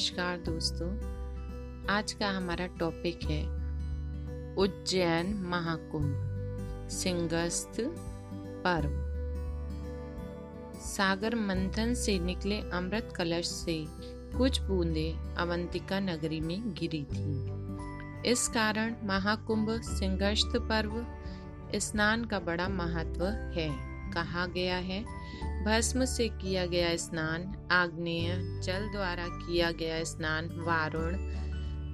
नमस्कार दोस्तों। आज का हमारा टॉपिक है उज्जैन महाकुंभ सिंगस्त पर्व। सागर मंथन से निकले अमृत कलश से कुछ बूंदे अवंतिका नगरी में गिरी थी। इस कारण महाकुंभ सिंगस्त पर्व स्नान का बड़ा महत्व है। कहा गया है। भस्म से किया गया स्नान, आग्नेय जल द्वारा किया गया स्नान, वारुण,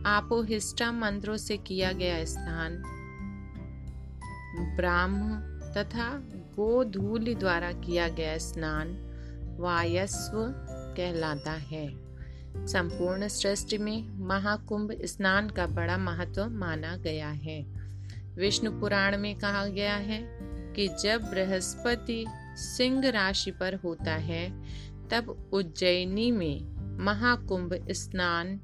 आपोहिष्टा मंत्रों से किया गया स्नान, ब्राह्म तथा गोधूल द्वारा किया गया स्नान, वायस्व कहलाता है। संपूर्ण सृष्टि में महाकुंभ स्नान का बड़ा महत्व माना गया है। विष्णु पुराण में कहा गया है कि जब बृहस्पति सिंह राशि पर होता है, तब उज्जैनी में महाकुंभ स्नान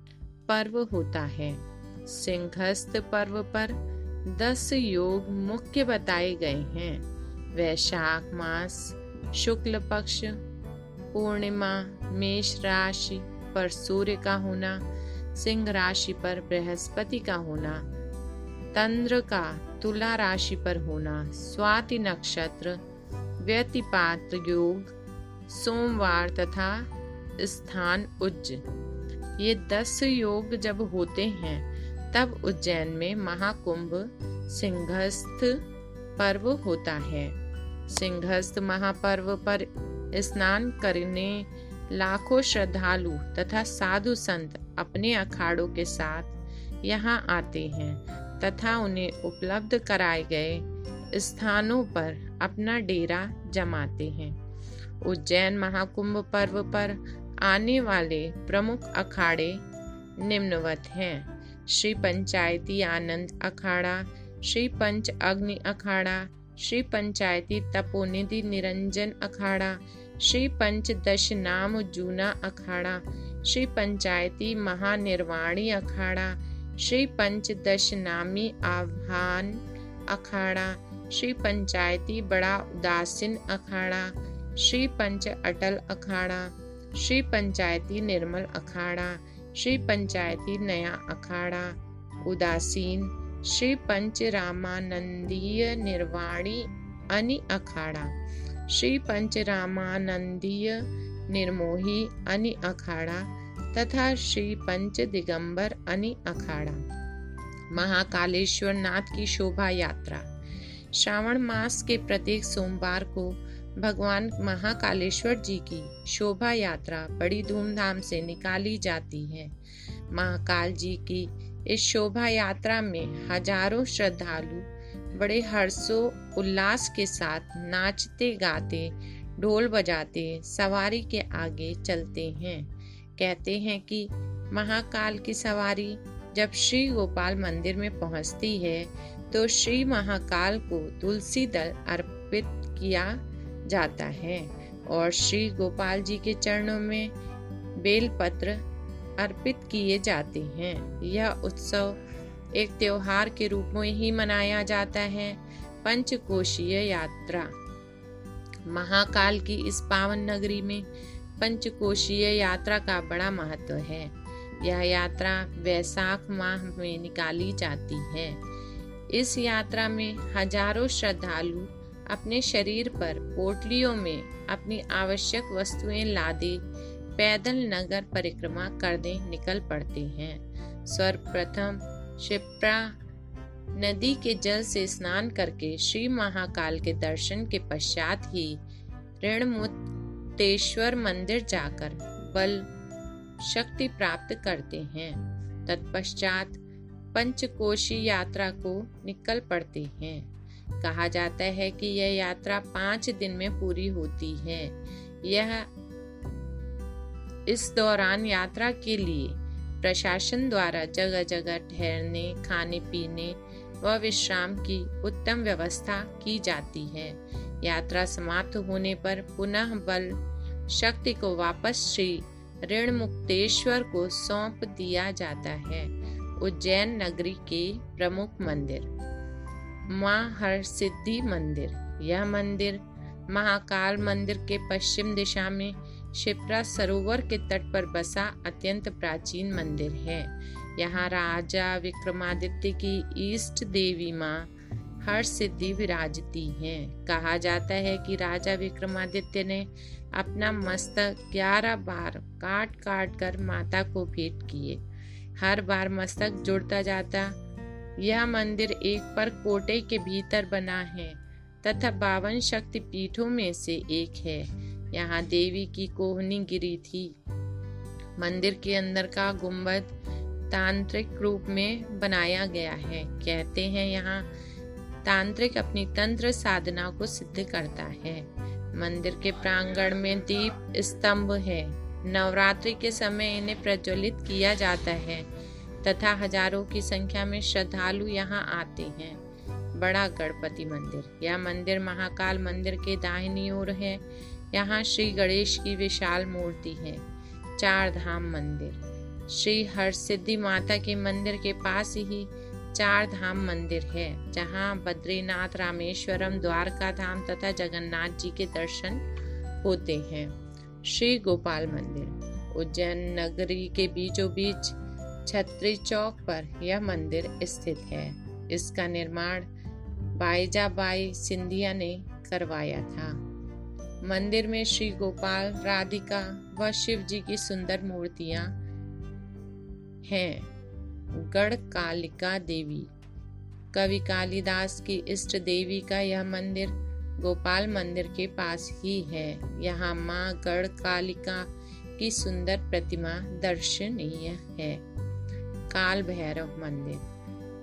पर्व होता है। सिंहस्थ पर्व पर दस योग मुख्य बताए गए हैं। वैशाख मास, शुक्ल पक्ष, पूर्णिमा, मेष राशि पर सूर्य का होना, सिंह राशि पर बृहस्पति का होना तंद्र का तुला राशि पर होना, स्वाति नक्षत्र, व्यतिपात योग, सोमवार तथा स्थान उज्ज। ये दस योग जब होते हैं, तब उज्जैन में महाकुंभ, सिंहस्थ पर्व होता है। सिंहस्थ महापर्व पर स्नान करने लाखों श्रद्धालु तथा साधु संत अपने अखाड़ों के साथ यहाँ आते हैं। तथा उन्हें उपलब्ध कराए गए स्थानों पर अपना डेरा जमाते हैं। उज्जैन महाकुंभ पर्व पर आने वाले प्रमुख अखाड़े निम्नवत हैं। श्री पंचायती आनंद अखाड़ा, श्री पंच अग्नि अखाड़ा, श्री पंचायती तपोनिधि निरंजन अखाड़ा, श्री पंच दश नाम जूना अखाड़ा, श्री पंचायती महानिर्वाणी अखाड़ा श्री पंच दश नामी आह्वान अखाड़ा, श्री पंचायती बड़ा उदासीन अखाड़ा, श्री पंच अटल अखाड़ा, श्री पंचायती निर्मल अखाड़ा, श्री पंचायती नया अखाड़ा, उदासीन, श्री पंच रामानंदीय निर्वाणी अनि अखाड़ा, श्री पंच रामानंदीय निर्मोही अनि अखाड़ा तथा श्री पंच दिगंबर अनि अखाड़ा। महाकालेश्वर नाथ की शोभा यात्रा। श्रावण मास के प्रत्येक सोमवार को भगवान महाकालेश्वर जी की शोभा यात्रा बड़ी धूमधाम से निकाली जाती है। महाकाल जी की इस शोभा यात्रा में हज़ारों श्रद्धालु बड़े हर्षो, उल्लास के साथ नाचते, गाते, ढोल बजाते, सवारी के आगे चलते हैं। कहते हैं कि महाकाल की सवारी जब श्री गोपाल मंदिर में पहुँचती है तो श्री महाकाल को तुलसी दल अर्पित किया जाता है और श्री गोपाल जी के चरणों में बेलपत्र अर्पित किए जाते हैं। यह उत्सव एक त्योहार के रूप में ही मनाया जाता है, पंचकोशीय यात्रा। महाकाल की इस पावन नगरी में पंचकोशीय यात्रा का बड़ा महत्व है। यह यात्रा वैसाख माह में निकाली जाती है। इस यात्रा में हज़ारों श्रद्धालु अपने शरीर पर पोटलियों में अपनी आवश्यक वस्तुएँ लादे पैदल नगर परिक्रमा करने निकल पड़ते हैं। सर्वप्रथम शिप्रा नदी के जल से स्नान करके श्री महाकाल के दर्शन के पश्चात ही ऋणमुक्तेश्वर मंदिर जाकर बल शक्ति प्राप्त करते हैं। तत्पश्चात पंचकोशी यात्रा को निकल पड़ते हैं। कहा जाता है कि यह यात्रा पाँच दिन में पूरी होती है। यह इस दौरान यात्रा के लिए प्रशासन द्वारा जगह जगह ठहरने खाने पीने व विश्राम की उत्तम व्यवस्था की जाती है। यात्रा समाप्त होने पर पुनः बल शक्ति को वापस श्री ऋण मुक्तेश्वर को सौंप दिया जाता है, उज्जैन नगरी के प्रमुख मंदिर माँ हरसिद्धि मंदिर। यह मंदिर महाकाल मंदिर के पश्चिम दिशा में शिप्रा सरोवर के तट पर बसा अत्यंत प्राचीन मंदिर है। यहाँ राजा विक्रमादित्य की ईष्ट देवी माँ हर सिद्धि विराजती हैं। कहा जाता है कि राजा विक्रमादित्य ने अपना मस्तक ग्यारह बार काट काट कर माता को भेंट किए। हर बार मस्तक जुड़ता जाता, यह मंदिर एक पर कोटे के भीतर बना है तथा बावन शक्ति पीठों में से एक है। यहाँ देवी की कोहनी गिरी थी। मंदिर के अंदर का गुंबद तांत्रिक रूप में बनाया गया है। कहते हैं यहाँ तांत्रिक अपनी तंत्र साधना को सिद्ध करता है। मंदिर के प्रांगण में दीप स्तंभ है। नवरात्रि के समय इन्हें प्रज्वलित किया जाता है, तथा हज़ारों की संख्या में श्रद्धालु यहाँ आते हैं। बड़ा गणपति मंदिर, यह मंदिर महाकाल मंदिर के दाहिनी ओर है। यहाँ श्री गणेश की विशाल मूर्ति है। चार धाम मंदिर, श्री हरसिद्धि माता के मंदिर के पास ही चार धाम मंदिर है, जहाँ बद्रीनाथ रामेश्वरम द्वारका धाम तथा जगन्नाथ जी के दर्शन होते हैं। श्री गोपाल मंदिर, उज्जैन नगरी के बीचों बीच छत्री चौक पर यह मंदिर स्थित है। इसका निर्माण बाईजाबाई सिंधिया ने करवाया था। मंदिर में श्री गोपाल, राधिका व शिव जी की सुंदर मूर्तियाँ हैं। गढ़ कालिका देवी। कवि कालिदास की इष्ट देवी का यह मंदिर गोपाल मंदिर के पास ही है। यहाँ माँ गढ़ कालिका की सुंदर प्रतिमा दर्शनीय है। काल भैरव मंदिर।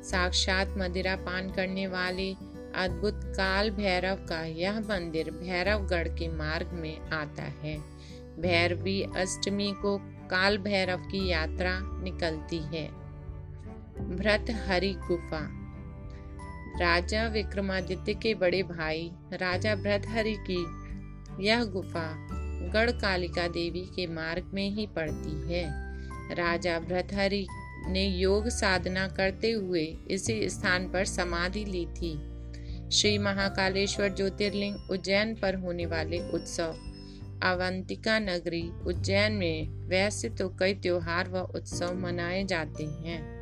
साक्षात मदिरा पान करने वाले अद्भुत काल भैरव का यह मंदिर भैरवगढ़ के मार्ग में आता है। भैरवी अष्टमी को काल भैरव की यात्रा निकलती है। भ्रत हरि गुफा। राजा विक्रमादित्य के बड़े भाई, राजा भ्रत हरि की यह गुफा गढ़ कालिका देवी के मार्ग में ही पड़ती है। राजा भ्रतहरि ने योग साधना करते हुए इसी स्थान पर समाधि ली थी। श्री महाकालेश्वर ज्योतिर्लिंग उज्जैन पर होने वाले उत्सव, अवंतिका नगरी उज्जैन में वैसे तो कई त्योहार व उत्सव मनाए जाते हैं।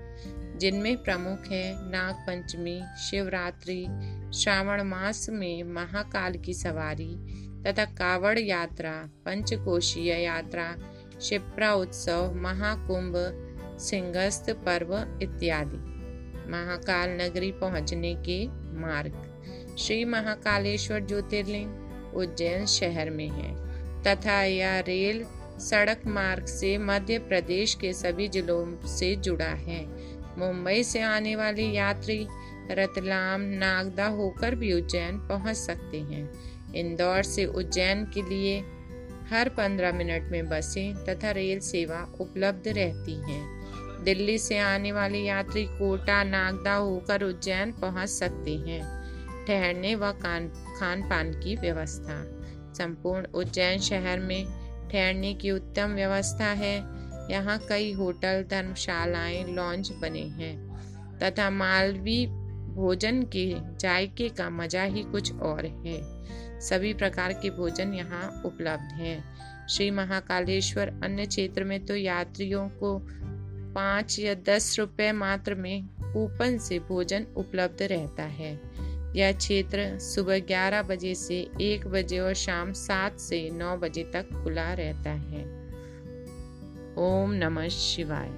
जिनमें प्रमुख है नाग पंचमी शिवरात्रि, श्रावण मास में महाकाल की सवारी तथा कावड़ यात्रा, पंचकोशीय यात्रा शिप्रा उत्सव, महाकुंभ सिंगस्त पर्व इत्यादि। महाकाल नगरी पहुँचने के मार्ग। श्री महाकालेश्वर ज्योतिर्लिंग उज्जैन शहर में है तथा यह रेल सड़क मार्ग से मध्य प्रदेश के सभी जिलों से जुड़ा है। मुंबई से आने वाले यात्री रतलाम नागदा होकर भी उज्जैन पहुँच सकते हैं। इंदौर से उज्जैन के लिए हर पंद्रह मिनट में बसें तथा रेल सेवा उपलब्ध रहती हैं। दिल्ली से आने वाले यात्री कोटा नागदा होकर उज्जैन पहुँच सकते हैं। ठहरने व खान पान की व्यवस्था। संपूर्ण उज्जैन शहर में ठहरने की उत्तम व्यवस्था है। यहाँ कई होटल, धर्मशालाएँ लॉन्च बने हैं, तथा मालवी भोजन के जायके का मज़ा ही कुछ और है। सभी प्रकार के भोजन यहाँ उपलब्ध हैं। श्री महाकालेश्वर अन्य क्षेत्र में तो यात्रियों को पाँच या दस रुपए मात्र में कूपन से भोजन उपलब्ध रहता है। यह क्षेत्र सुबह 11 बजे से 1 बजे और शाम 7 से 9 बजे तक खुला रहता है। ओम नमः शिवाय।